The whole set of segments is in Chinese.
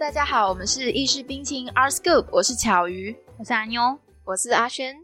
大家好，我们是意式冰清 Art Scoop，我是巧鱼，我是阿妞，我是阿轩。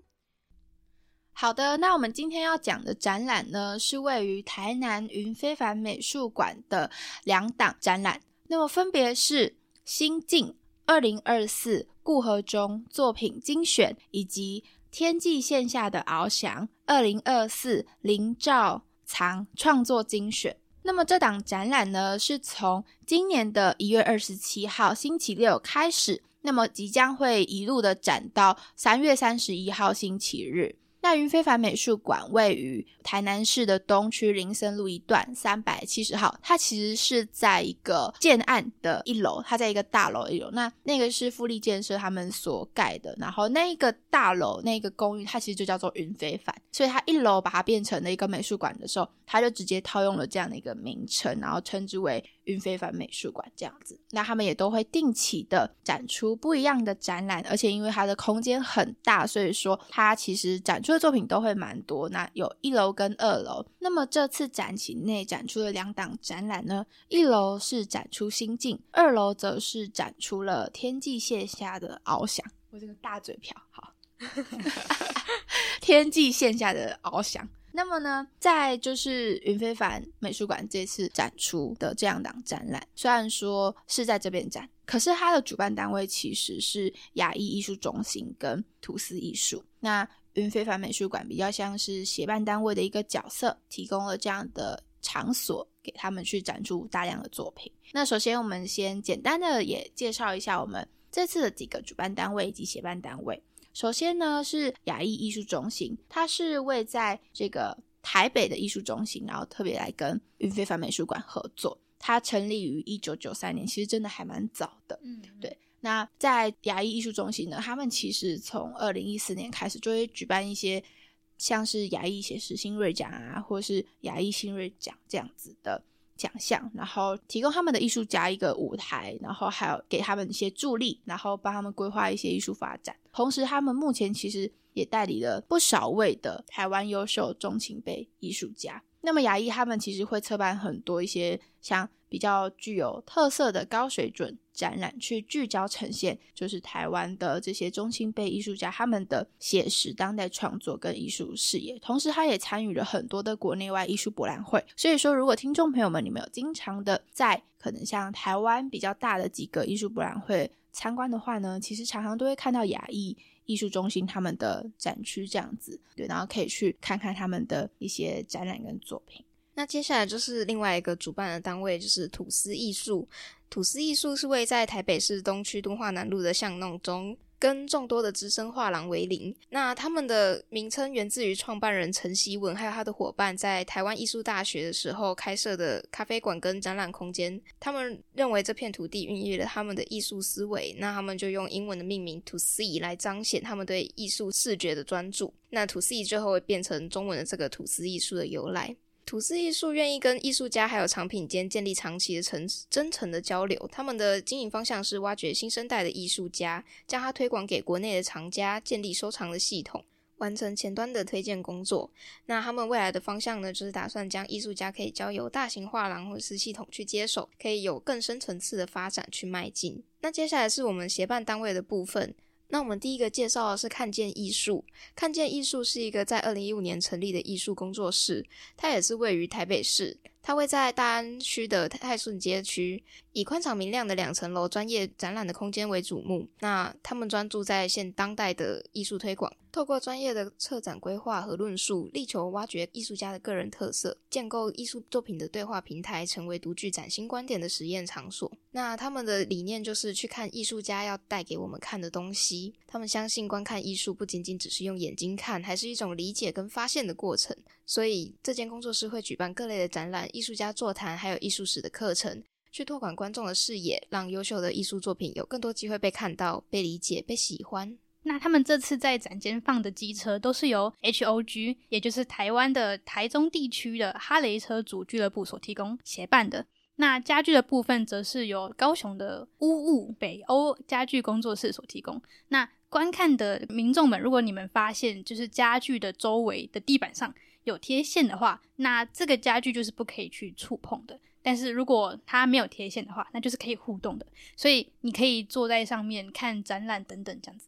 好的，那我们今天要讲的展览呢，是位于台南云非凡美术馆的两档展览，那么分别是新境二零二四顾河中作品精选，以及天际线下的翱翔二零二四林兆藏创作精选。那么这档展览呢，是从今年的一月二十七号星期六开始，那么即将会一路的展到三月三十一号星期日。那云非凡美术馆位于台南市的东区林森路一段三百七十号，它其实是在一个建案的一楼，它在一个大楼一楼。那那个是富力建设他们所盖的，然后那一个大楼那个公寓，它其实就叫做云非凡，所以它一楼把它变成了一个美术馆的时候，它就直接套用了这样的一个名称，然后称之为。云非凡美术馆这样子，那他们也都会定期的展出不一样的展览，而且因为它的空间很大，所以说它其实展出的作品都会蛮多。那有一楼跟二楼，那么这次展期内展出了两档展览呢，一楼是展出心境，二楼则是展出了天际线下的翱翔。我这个大嘴瓢，好，天际线下的翱翔。那么呢，在就是云非凡美术馆这次展出的这样档展览，虽然说是在这边展，可是它的主办单位其实是雅艺艺术中心跟图斯艺术。那云非凡美术馆比较像是协办单位的一个角色，提供了这样的场所给他们去展出大量的作品。那首先，我们先简单的也介绍一下我们这次的几个主办单位以及协办单位。首先呢是雅艺艺术中心，它是位在这个台北的艺术中心，然后特别来跟云非凡美术馆合作。它成立于一九九三年，其实真的还蛮早的。嗯，对。那在雅艺艺术中心呢，他们其实从二零一四年开始就会举办一些像是雅艺写实新锐奖啊，或是雅艺新锐奖这样子的。奖项，然后提供他们的艺术家一个舞台，然后还有给他们一些助力，然后帮他们规划一些艺术发展。同时，他们目前其实也代理了不少位的台湾优秀中情辈艺术家。那么，牙医他们其实会策办很多一些像。比较具有特色的高水准展览，去聚焦呈现，就是台湾的这些中青辈艺术家他们的写实当代创作跟艺术事业。同时，他也参与了很多的国内外艺术博览会。所以说，如果听众朋友们你们有经常的在可能像台湾比较大的几个艺术博览会参观的话呢，其实常常都会看到雅艺艺术中心他们的展区这样子，对，然后可以去看看他们的一些展览跟作品。那接下来就是另外一个主办的单位，就是土司艺术。土司艺术是位在台北市东区敦化南路的巷弄中，跟众多的资深画廊为邻。那他们的名称源自于创办人陈希文，还有他的伙伴在台湾艺术大学的时候开设的咖啡馆跟展览空间。他们认为这片土地孕育了他们的艺术思维，那他们就用英文的命名 “to see” 来彰显他们对艺术视觉的专注。那 “to see” 最后会变成中文的这个“土司艺术”的由来。土司艺术愿意跟艺术家还有藏品间建立长期的诚真诚的交流，他们的经营方向是挖掘新生代的艺术家，将它推广给国内的藏家，建立收藏的系统，完成前端的推荐工作。那他们未来的方向呢，就是打算将艺术家可以交由大型画廊或者是系统去接手，可以有更深层次的发展去迈进。那接下来是我们协办单位的部分。那我们第一个介绍的是看见艺术。看见艺术是一个在二零一五年成立的艺术工作室，它也是位于台北市。它位在大安区的泰顺街区，以宽敞明亮的两层楼、专业展览的空间为主目。那他们专注在现当代的艺术推广，透过专业的策展规划和论述，力求挖掘艺术家的个人特色，建构艺术作品的对话平台，成为独具崭新观点的实验场所。那他们的理念就是去看艺术家要带给我们看的东西。他们相信观看艺术不仅仅只是用眼睛看，还是一种理解跟发现的过程。所以，这间工作室会举办各类的展览、艺术家座谈，还有艺术史的课程，去拓宽观众的视野，让优秀的艺术作品有更多机会被看到、被理解、被喜欢。那他们这次在展间放的机车，都是由 HOG，也就是台湾的台中地区的哈雷车主俱乐部所提供协办的。那家具的部分，则是由高雄的乌雾北欧家具工作室所提供。那观看的民众们，如果你们发现，就是家具的周围的地板上。有贴线的话，那这个家具就是不可以去触碰的。但是如果它没有贴线的话，那就是可以互动的，所以你可以坐在上面看展览等等这样子。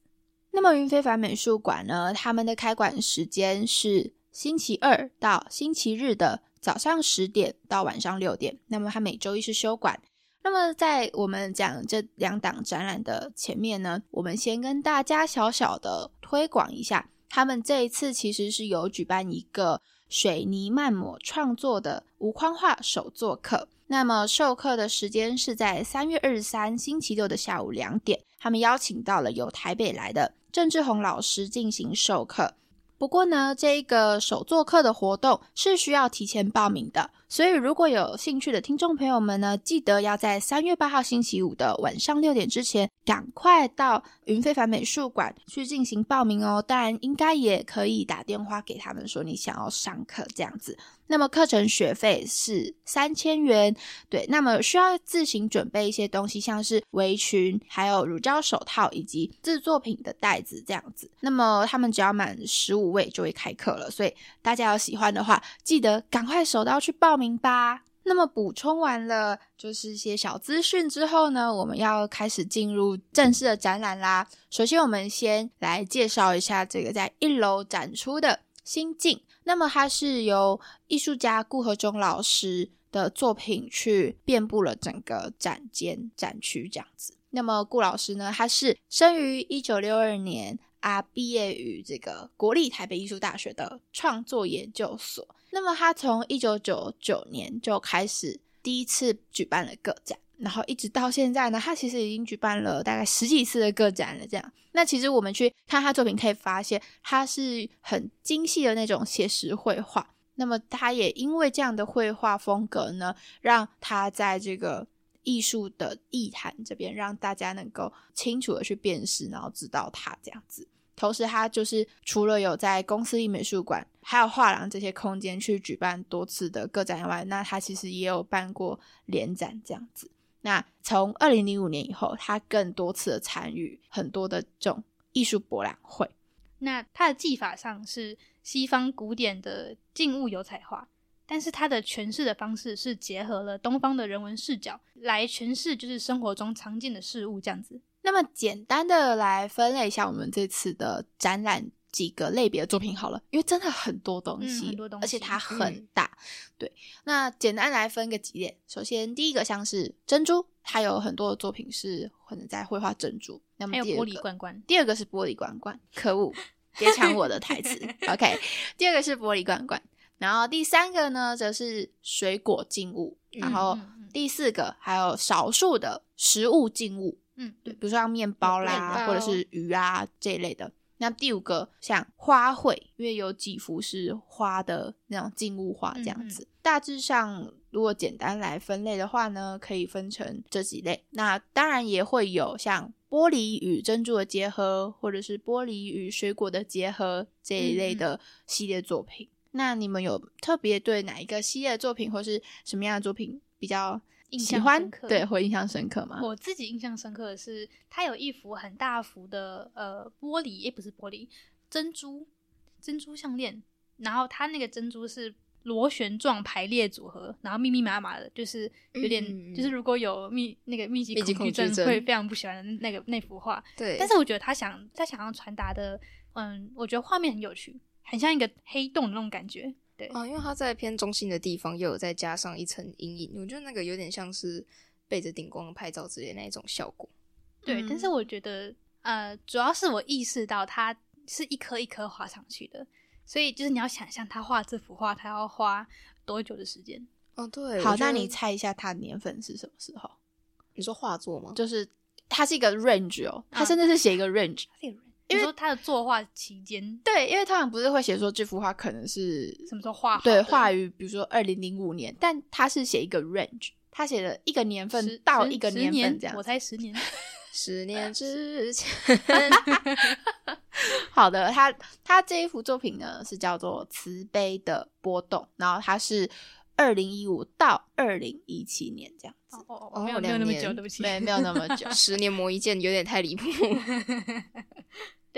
那么云非凡美术馆呢，他们的开馆时间是星期二到星期日的早上十点到晚上六点。那么它每周一是休馆。那么在我们讲这两档展览的前面呢，我们先跟大家小小的推广一下，他们这一次其实是有举办一个。水泥漫抹创作的无框画手作课，那么授课的时间是在三月二十三星期六的下午两点。他们邀请到了由台北来的郑志宏老师进行授课。不过呢，这一个手作课的活动是需要提前报名的。所以，如果有兴趣的听众朋友们呢，记得要在三月八号星期五的晚上六点之前，赶快到云非凡美术馆去进行报名哦。当然，应该也可以打电话给他们说你想要上课这样子。那么课程学费是三千元，对。那么需要自行准备一些东西，像是围裙、还有乳胶手套以及制作品的袋子这样子。那么他们只要满十五位就会开课了，所以大家有喜欢的话，记得赶快手刀去报名吧。那么补充完了就是一些小资讯之后呢，我们要开始进入正式的展览啦。首先，我们先来介绍一下这个在一楼展出的新境。那么它是由艺术家顾和中老师的作品去遍布了整个展间展区这样子。那么顾老师呢，他是生于一九六二年啊，毕业于这个国立台北艺术大学的创作研究所。那么他从一九九九年就开始第一次举办了个展。然后一直到现在呢，他其实已经举办了大概十几次的个展了。这样，那其实我们去看他作品，可以发现他是很精细的那种写实绘画。那么，他也因为这样的绘画风格呢，让他在这个艺术的艺坛这边，让大家能够清楚的去辨识，然后知道他这样子。同时，他就是除了有在公司立美术馆、还有画廊这些空间去举办多次的个展以外，那他其实也有办过联展这样子。那从二零零五年以后，他更多次的参与很多的这种艺术博览会。那他的技法上是西方古典的静物油彩画，但是他的诠释的方式是结合了东方的人文视角来诠释，就是生活中常见的事物这样子。那么简单的来分类一下我们这次的展览。几个类别的作品好了，因为真的很多东西，很多东西，而且它很大。对，那简单来分个几点。首先，第一个像是珍珠，它有很多的作品是可能在绘画珍珠。那么，玻璃罐罐。第二个是玻璃罐罐，可恶，别抢我的台词。OK，第二个是玻璃罐罐，然后第三个呢，则是水果静物，然后第四个还有少数的食物静物。嗯，对，比如说像面包啦，或者是鱼啊这一类的。那第五个像花卉，因为有几幅是花的那种静物画这样子。大致上，如果简单来分类的话呢，可以分成这几类。那当然也会有像玻璃与珍珠的结合，或者是玻璃与水果的结合这一类的系列作品。那你们有特别对哪一个系列作品，或是什么样的作品比较？喜欢对，会印象深刻吗？我自己印象深刻的是，它有一幅很大幅的呃玻璃，也不是玻璃，珍珠珍珠项链，然后它那个珍珠是螺旋状排列组合，然后密密麻麻的，就是有点就是如果有密那个密集恐惧症会非常不喜欢的那个那幅画。对，但是我觉得他想他想要传达的，嗯，我觉得画面很有趣，很像一个黑洞的那种感觉。对啊，因为它在偏中心的地方，又有再加上一层阴影，我觉得那个有点像是背着顶光拍照之类那一种效果。对，但是我觉得，呃，主要是我意识到它是一颗一颗画上去的，所以就是你要想象他画这幅画，他要花多久的时间？哦，对。好，那你猜一下它的年份是什么时候？你说画作吗？就是它是一个 range 哦，它甚至是写一个 range。因为说他的作画期间，对，因为他们不是会写说这幅画可能是什么时候画？对，画于比如说二零零五年，但他是写一个 range，他写了一个年份到一个年份这样。我才十年，十年之前。好的，他他这一幅作品呢是叫做《慈悲的波动》，然后它是二零一五到二零一七年这样子。哦哦，没有没有那么久，对不起，没没有那么久，十年磨一剑有点太离谱。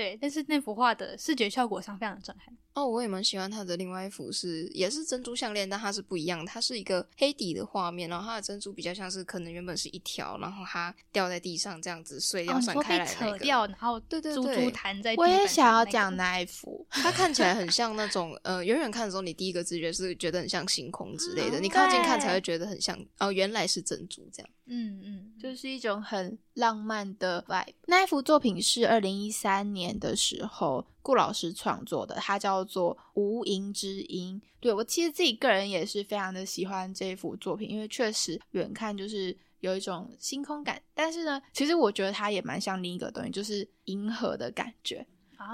对，但是那幅画的视觉效果上非常的震撼。哦，我也蛮喜欢它的另外一幅是，也是珍珠项链，但它是不一样，它是一个黑底的画面，然后它的珍珠比较像是可能原本是一条，然后它掉在地上这样子碎掉、散开来的那个，掉，然后对对对，珠珠弹在。我也想要讲 那一幅，它看起来很像那种，呃，远远看的时候，你第一个直觉是觉得很像星空之类的，你靠近看才会觉得很像，哦，原来是珍珠这样。嗯嗯，就是一种很浪漫的 vibe。那一幅作品是二零一三年的时候顾老师创作的，它叫做《无垠之音》。对我其实自己个人也是非常的喜欢这一幅作品，因为确实远看就是有一种星空感，但是呢，其实我觉得它也蛮像另一个东西，就是银河的感觉。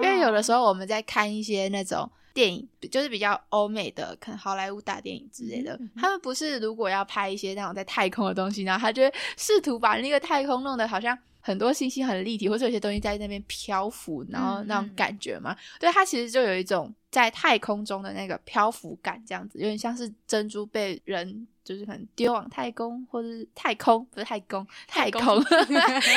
因为有的时候我们在看一些那种。电影就是比较欧美的，可能好莱坞大电影之类的。他们不是如果要拍一些那种在太空的东西，然后他就会试图把那个太空弄得好像很多星星很立体，或者有些东西在那边漂浮，然后那种感觉嘛。对，它其实就有一种在太空中的那个漂浮感，这样子有点像是珍珠被人就是可能丢往太空，或者是太空不是太空太空。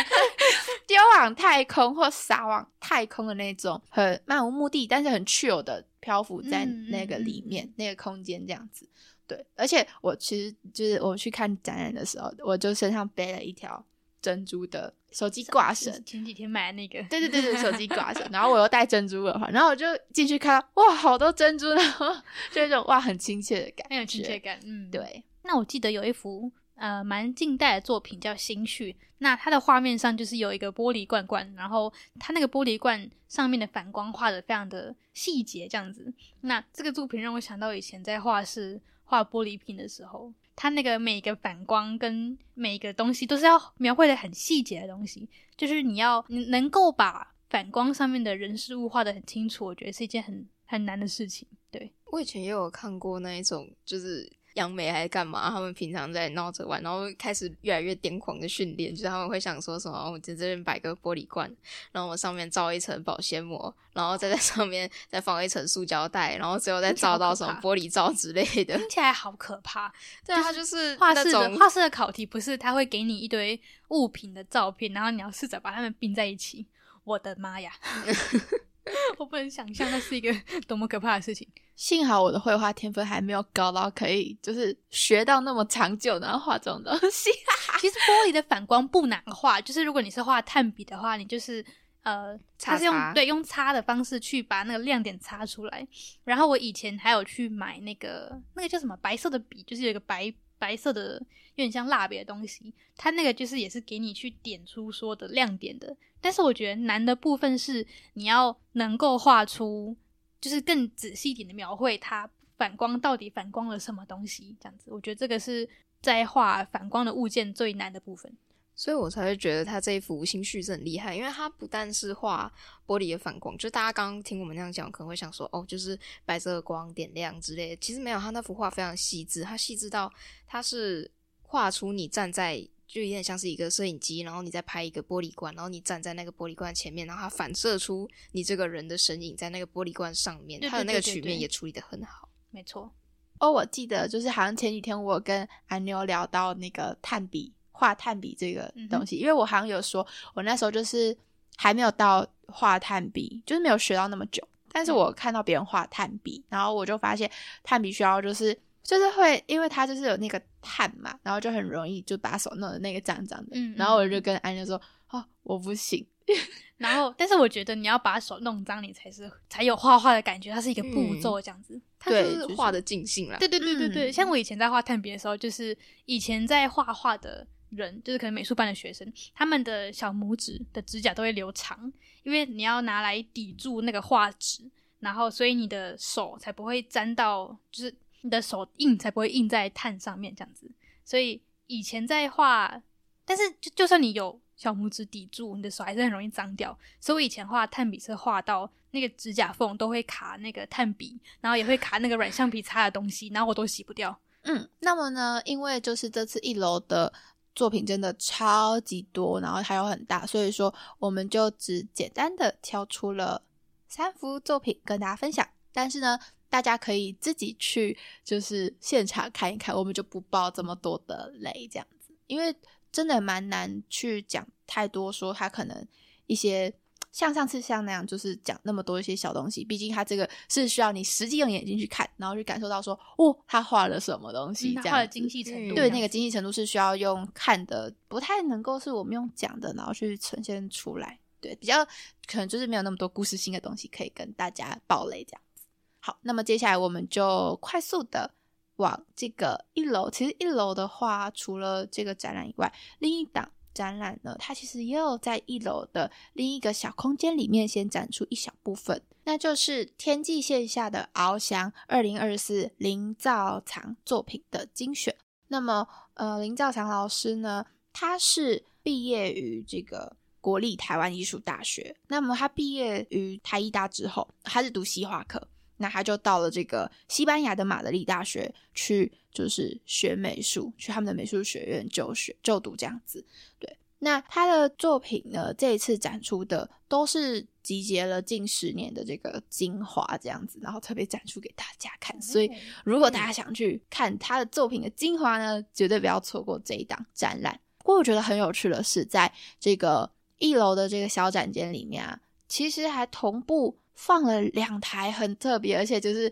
丢往太空或撒往太空的那种很漫无目的，但是很 chill 的漂浮在那个里面那个空间这样子。对，而且我其实就是我去看展览的时候，我就身上背了一条珍珠的手机挂绳。前几天买的那个，对对对对，手机挂绳。然后我又戴珍珠耳环，然后我就进去看，哇，好多珍珠，然后就一种哇，很亲切的感觉，很有亲切感。嗯，对。那我记得有一幅。呃，蛮近代的作品叫《心绪》，那它的画面上就是有一个玻璃罐罐，然后它那个玻璃罐上面的反光画的非常的细节，这样子。那这个作品让我想到以前在画室画玻璃瓶的时候，它那个每个反光跟每一个东西都是要描绘的很细节的东西，就是你要能够把反光上面的人事物画的很清楚，我觉得是一件很很难的事情。对我以前也有看过那一种，就是。杨梅还是干嘛？他们平常在闹着玩，然后开始越来越癫狂的训练，就是他们会想说什么：“我在这边摆个玻璃罐，然后我上面罩一层保鲜膜，然后再在上面再放一层塑胶袋，然后最后再罩到什么玻璃罩之类的。”听起来好可怕。对啊，就是画室的画室的考题，不是他会给你一堆物品的照片，然后你要试着把它们并在一起。我的妈呀！我不能想象那是一个 多么可怕的事情。幸好我的绘画天分还没有高到可以就是学到那么长久，然后画这种东西。其实玻璃的反光不难画，就是如果你是画炭笔的话，你就是呃，它是用对用擦的方式去把那个亮点擦出来。然后我以前还有去买那个那个叫什么白色的笔，就是有一个白白色的有点像蜡笔的东西，它那个就是也是给你去点出说的亮点的。但是我觉得难的部分是你要能够画出。就是更仔细一点的描绘，它反光到底反光了什么东西？这样子，我觉得这个是在画反光的物件最难的部分，所以我才会觉得他这一幅心绪是很厉害，因为他不但是画玻璃的反光，就大家刚刚听我们那样讲，可能会想说，哦，就是白色的光点亮之类的，其实没有，他那幅画非常细致，他细致到他是画出你站在。就有点像是一个摄影机，然后你再拍一个玻璃罐，然后你站在那个玻璃罐前面，然后它反射出你这个人的身影在那个玻璃罐上面，它的那个曲面也处理的很好。没错。哦，我记得就是好像前几天我跟安妞聊到那个炭笔画炭笔这个东西，因为我好像有说，我那时候就是还没有到画炭笔，就是没有学到那么久，但是我看到别人画炭笔，然后我就发现炭笔需要就是。就是会，因为它就是有那个碳嘛，然后就很容易就把手弄得那个脏脏的。嗯，然后我就跟安妮说：“哦，我不行。”然后，但是我觉得你要把手弄脏，你才是才有画画的感觉。它是一个步骤这样子，它就是画的尽兴了。对对对对对，像我以前在画炭笔的时候，就是以前在画画的人，就是可能美术班的学生，他们的小拇指的指甲都会留长，因为你要拿来抵住那个画纸，然后所以你的手才不会沾到，就是。你的手印才不会印在碳上面，这样子。所以以前在画，但是就就算你有小拇指抵住，你的手还是很容易脏掉。所以我以前画炭笔是画到那个指甲缝都会卡那个炭笔，然后也会卡那个软橡皮擦的东西，然后我都洗不掉。嗯，那么呢，因为就是这次一楼的作品真的超级多，然后还有很大，所以说我们就只简单的挑出了三幅作品跟大家分享。但是呢。大家可以自己去，就是现场看一看，我们就不爆这么多的雷，这样子，因为真的蛮难去讲太多，说他可能一些像上次像那样，就是讲那么多一些小东西。毕竟他这个是需要你实际用眼睛去看，然后去感受到说，哦，他画了什么东西，这样画的精细程度，对那个精细程度是需要用看的，不太能够是我们用讲的，然后去呈现出来。对，比较可能就是没有那么多故事性的东西可以跟大家爆雷这样子。好，那么接下来我们就快速的往这个一楼。其实一楼的话，除了这个展览以外，另一档。展览呢，它其实也有在一楼的另一个小空间里面先展出一小部分，那就是天际线下的翱翔二零二四林兆藏作品的精选。那么，呃，林兆藏老师呢，他是毕业于这个国立台湾艺术大学。那么，他毕业于台艺大之后，他是读西画科。那他就到了这个西班牙的马德里大学去，就是学美术，去他们的美术学院就学就读这样子。对，那他的作品呢，这一次展出的都是集结了近十年的这个精华这样子，然后特别展出给大家看。所以，如果大家想去看他的作品的精华呢，绝对不要错过这一档展览。不过，我觉得很有趣的是，在这个一楼的这个小展间里面啊，其实还同步。放了两台很特别，而且就是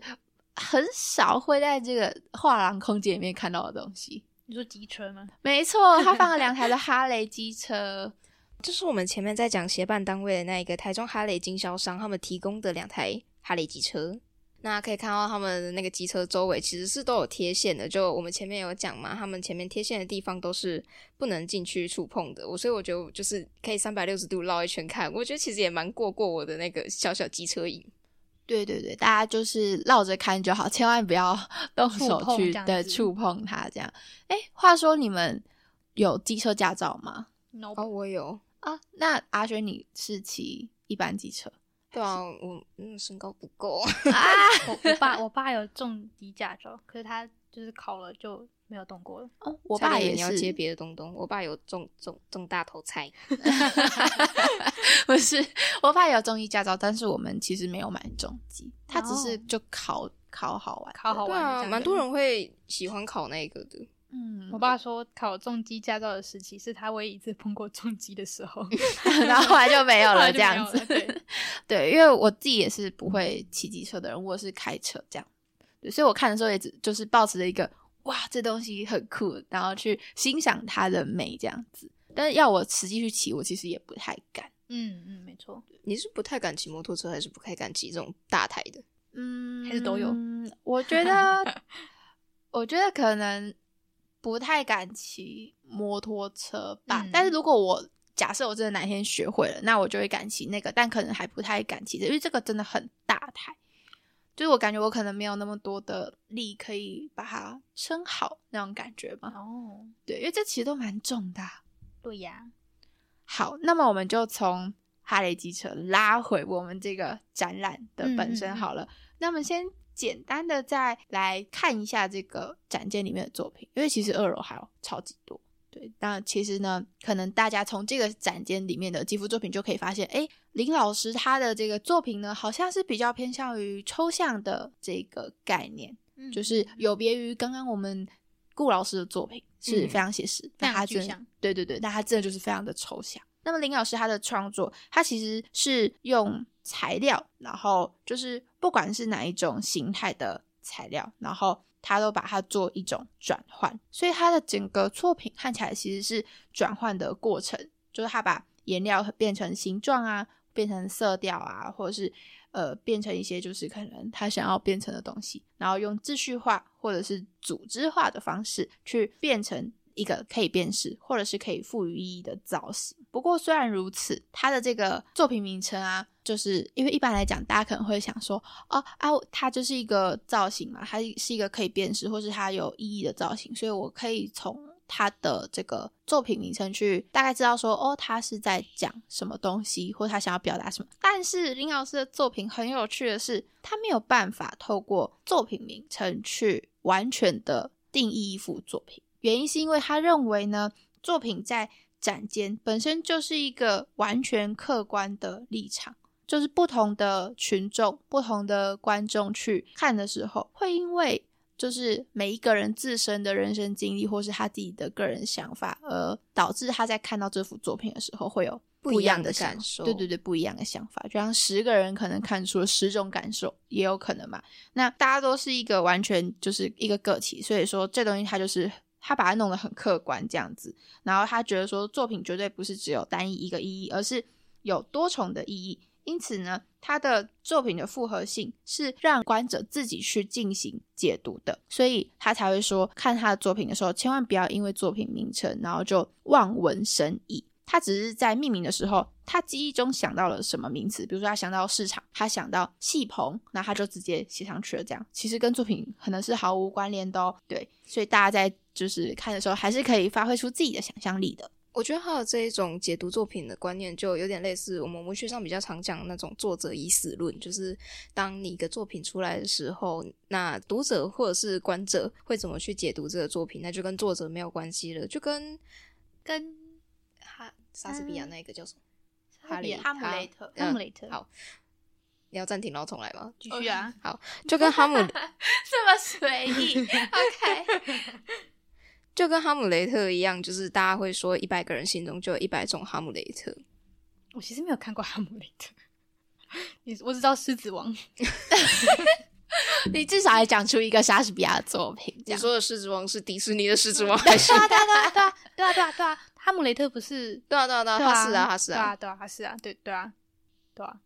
很少会在这个画廊空间里面看到的东西。你说机车吗？没错，他放了两台的哈雷机车，就是我们前面在讲协办单位的那一个台中哈雷经销商他们提供的两台哈雷机车。那可以看到他们那个机车周围其实是都有贴线的，就我们前面有讲嘛，他们前面贴线的地方都是不能进去触碰的。我所以我觉得就是可以三百六十度绕一圈看，我觉得其实也蛮过过我的那个小小机车瘾。对对对，大家就是绕着看就好，千万不要动手去对触碰它这样。哎，话说你们有机车驾照吗？哦，我有啊。那阿轩你是骑一般机车？对啊，我嗯身高不够 啊。我爸我爸有重机驾照，可是他就是考了就没有动过了。哦，我爸也要接别的东东。我爸有中中中大头菜。不是，我爸有中医驾照，但是我们其实没有买重机，他只是就考考好玩，考好玩。对啊，蛮多人会喜欢考那个的。嗯，我爸说考重机驾照的时期是他唯一一次碰过重机的时候，然后后来就没有了这样子。对，因为我自己也是不会骑机车的人，我是开车这样。对，所以我看的时候也只就是抱持着一个哇，这东西很酷，然后去欣赏它的美这样子。但是要我实际去骑，我其实也不太敢。嗯嗯，没错。你是不太敢骑摩托车，还是不太敢骑这种大台的？嗯，还是都有。我觉得，我觉得可能。不太敢骑摩托车吧，但是如果我假设我真的哪天学会了，那我就会敢骑那个，但可能还不太敢骑，因为这个真的很大台，就是我感觉我可能没有那么多的力可以把它撑好那种感觉吧。哦，对，因为这其实都蛮重的。对呀。好，那么我们就从哈雷机车拉回我们这个展览的本身好了。那么先。简单的再来看一下这个展间里面的作品，因为其实二楼还有超级多。对，那其实呢，可能大家从这个展间里面的几幅作品就可以发现，哎，林老师他的这个作品呢，好像是比较偏向于抽象的这个概念，就是有别于刚刚我们顾老师的作品是非常写实，那他真对对对，那他真的就是非常的抽象。那么林老师他的创作，他其实是用。材料，然后就是不管是哪一种形态的材料，然后他都把它做一种转换，所以他的整个作品看起来其实是转换的过程，就是他把颜料变成形状啊，变成色调啊，或者是呃变成一些就是可能他想要变成的东西，然后用秩序化或者是组织化的方式去变成。一个可以辨识或者是可以赋予意义的造型。不过虽然如此，它的这个作品名称啊，就是因为一般来讲，大家可能会想说，哦啊，它就是一个造型嘛，它是一个可以辨识或是它有意义的造型，所以我可以从它的这个作品名称去大概知道说，哦，他是在讲什么东西，或他想要表达什么。但是林老师的作品很有趣的是，他没有办法透过作品名称去完全的定义一幅作品。原因是因为他认为呢，作品在展间本身就是一个完全客观的立场，就是不同的群众、不同的观众去看的时候，会因为就是每一个人自身的人生经历或是他自己的个人想法，而导致他在看到这幅作品的时候会有。不一样的的感受对对对，不一样的想法。就像十个人可能看出了十种感受，也有可能嘛。那大家都是一个完全就是一个个体，所以说这东西它就是他把它弄得很客观这样子，然后他觉得说作品绝对不是只有单一一个意义，而是有多重的意义。因此呢，他的作品的复合性是让观者自己去进行解读的，所以他才会说，看他的作品的时候，千万不要因为作品名称，然后就望文生义。他只是在命名的时候，他记忆中想到了什么名词，比如说他想到市场，他想到戏棚，那他就直接写上去了。这样其实跟作品可能是毫无关联的哦。对，所以大家在就是看的时候，还是可以发挥出自己的想象力的。我觉得还有这一种解读作品的观念，就有点类似我们文学上比较常讲的那种作者已死论，就是当你一个作品出来的时候，那读者或者是观者会怎么去解读这个作品，那就跟作者没有关系了，就跟跟哈莎士比亚那个叫什么？哈利哈姆雷特嗯哈姆雷特。好，你要暂停然后重来吗？继续。啊，好就跟哈姆 这么随意，OK，就跟哈姆雷特一样，就是大家会说一百个人心中就有一百种哈姆雷特。我其实没有看过哈姆雷特，你我只知道狮子王，你至少还讲出一个莎士比亚的作品，你说的狮子王是迪士尼的狮子王对啊对啊对啊对啊对啊对啊，哈姆雷特不是？对啊对啊对啊，对他是啊他是啊。对啊。对啊他是啊对对啊对啊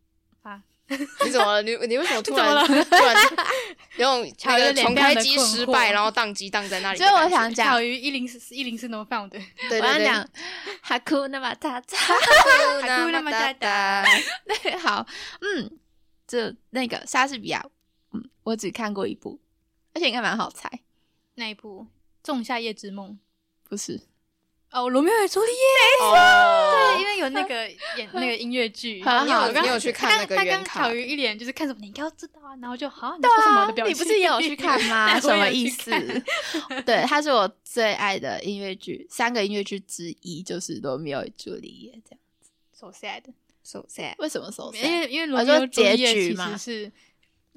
啊，你怎么了？你你为什么突然 突然 有种那个重开机失败，然后宕机宕在那里所以？我想讲。小于一零四一零四 no found，对对对，我要讲。哈库那么大大，那那么大大，对，好，嗯，这那个莎士比亚，嗯，我只看过一部，而且应该蛮好猜，那一部《仲夏夜之梦》不是？哦，《罗密欧与朱丽叶》哦对，因为有那个演那个音乐剧，很好你有我刚你有去看那个他刚原卡小鱼一脸就是看什么，你应该要知道啊，然后就好，你对啊说什么的，表情，你不是也有去看吗？什么意思？对，它是我最爱的音乐剧，三个音乐剧之一就是《罗密欧与朱丽叶》这样子。so sad，so sad。为什么 so sad？因为因为罗密欧我说结朱丽叶其局嘛实是。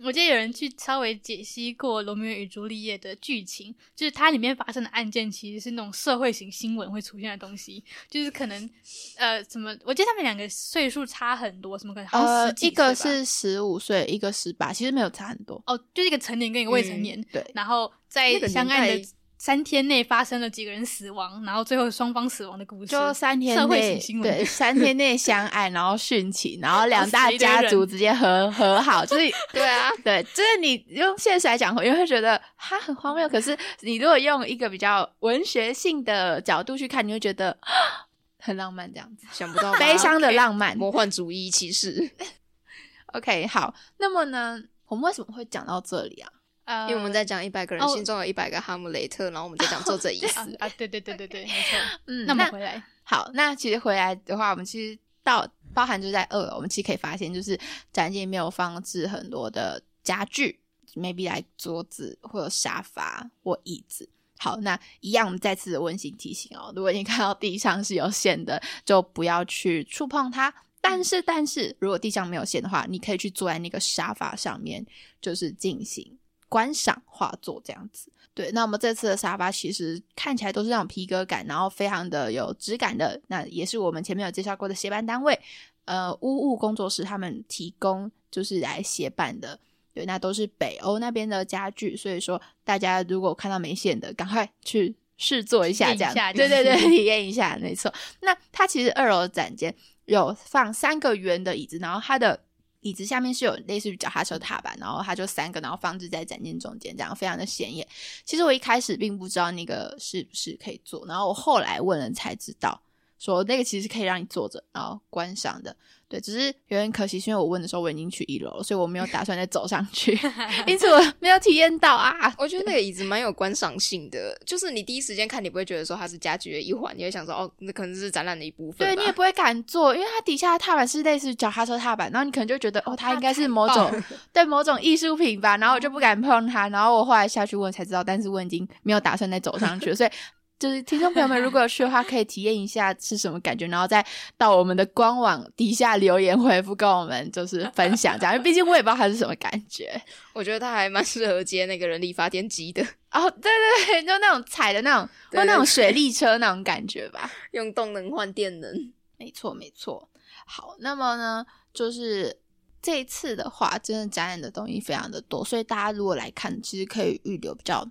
我记得有人去稍微解析过《罗密欧与朱丽叶》的剧情，就是它里面发生的案件其实是那种社会型新闻会出现的东西，就是可能呃什么，我记得他们两个岁数差很多，什么可能好像呃十，几一个是十五岁，一个十八，其实没有差很多。哦，就是一个成年跟一个未成年，对，然后在相爱的代三天内发生了几个人死亡，然后最后双方死亡的故事，就三天社会内型新闻，对，三天内相爱，然后殉情，然后两大家族直接和和好，就是 对啊，对，就是你用现实来讲，因为会觉得它很荒谬。可是你如果用一个比较文学性的角度去看，你会觉得啊很浪漫，这样子，想不到悲伤的浪漫。魔幻主义其实，OK，好，那么呢，我们为什么会讲到这里啊？呃，因为我们在讲一百个人哦心中有一百个哈姆雷特，然后我们在讲作者已啊死。啊，对对对对对，没错。嗯，那我们回来，好，那其实回来的话，我们其实到包含就在二楼，我们其实可以发现，就是展间里面有放置很多的家具，maybe 来桌子或者沙发或椅子。好，那一样，我们再次的温馨提醒哦，如果你看到地上是有线的，就不要去触碰它。但是，但是如果地上没有线的话，你可以去坐在那个沙发上面，就是进行观赏画作这样子。对，那我们这次的沙发其实看起来都是那种皮革感，然后非常的有质感的。那也是我们前面有介绍过的协办单位，呃，屋务工作室他们提供就是来协办的。对，那都是北欧那边的家具，所以说大家如果看到没线的，赶快去试坐一下，这样对对对，体验一下，没错。那它其实二楼的展间有放三个圆的椅子，然后它的椅子下面是有类似于脚踏车踏板，然后它就三个，然后放置在展厅中间，这样非常的显眼。其实我一开始并不知道那个是不是可以做，然后我后来问了才知道，说那个其实可以让你坐着然后观赏的。对，只是有点可惜，是因为我问的时候我已经去一楼了，所以我没有打算再走上去，因此我没有体验到啊。我觉得那个椅子蛮有观赏性的，就是你第一时间看，你不会觉得说它是家具的一环，你会想说哦，那可能是展览的一部分。对你也不会敢坐，因为它底下的踏板是类似脚踏车踏板，然后你可能就觉得哦，它应该是某种对某种艺术品吧，然后我就不敢碰它，然后我后来下去问才知道，但是我已经没有打算再走上去，所以。就是听众朋友们，如果有去的话，可以体验一下是什么感觉，然后再到我们的官网底下留言回复，跟我们就是分享这样。因为毕竟我也不知道它是什么感觉。我觉得它还蛮适合接那个人力发电机的，哦，对对对，就那种踩的那种，对或那种水力车那种感觉吧。用动能换电能。没错，没错。好，那么呢，就是这一次的话，真的展览的东西非常的多，所以大家如果来看，其实可以预留比较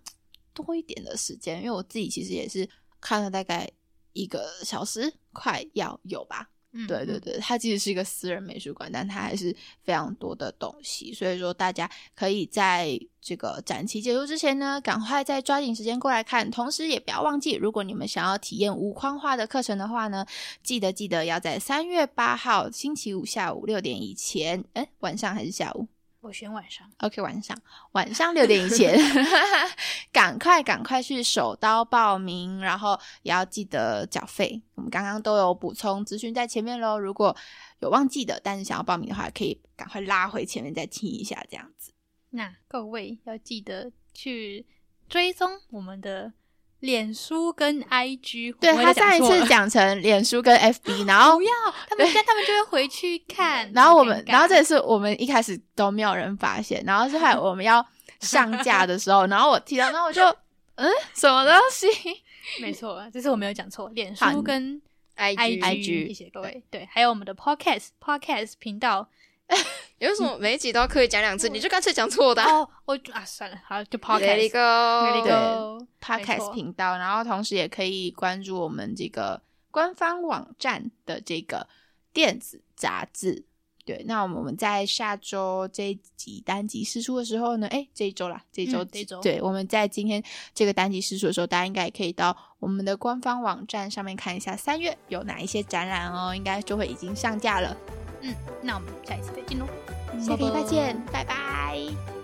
多一点的时间，因为我自己其实也是看了大概一个小时，快要有吧。嗯对对，对，它其实是一个私人美术馆，但它还是非常多的东西，所以说大家可以在这个展期结束之前呢，赶快再抓紧时间过来看。同时，也不要忘记，如果你们想要体验无框画的课程的话呢，记得记得要在三月八号星期五下午六点以前，哎，晚上还是下午？我选晚上。OK，晚上晚上六点以前，赶快赶快去手刀报名，然后也要记得缴费。我们刚刚都有补充资讯在前面喽，如果有忘记的，但是想要报名的话，可以赶快拉回前面再听一下，这样子。那各位要记得去追踪我们的脸书跟 IG。对他上一次讲讲成脸书跟 FB，然后不要，他们但他们就会回去看。然后我们然后这也是我们一开始都没有人发现，然后是后来我们要上架的时候，然后我提到，然后我就嗯，什么东西？没错，这次我没有讲错，脸好书跟 IG IG 谢谢各位。对，还有我们的 Podcast Podcast 频道。有什么每一集都要刻意讲两次，你就干脆讲错的啊。哦，我啊算了，好就 Podcast。it go，Let it go，podcast 频道，然后同时也可以关注我们这个官方网站的这个电子杂志。对，那我们在下周这一集单集试出的时候呢，哎，这一周啦，这一周，嗯这一周对，我们在今天这个单集试出的时候，大家应该也可以到我们的官方网站上面看一下三月有哪一些展览哦，应该就会已经上架了。嗯，那我们下一次再见喽，下个礼拜拜拜。见，拜拜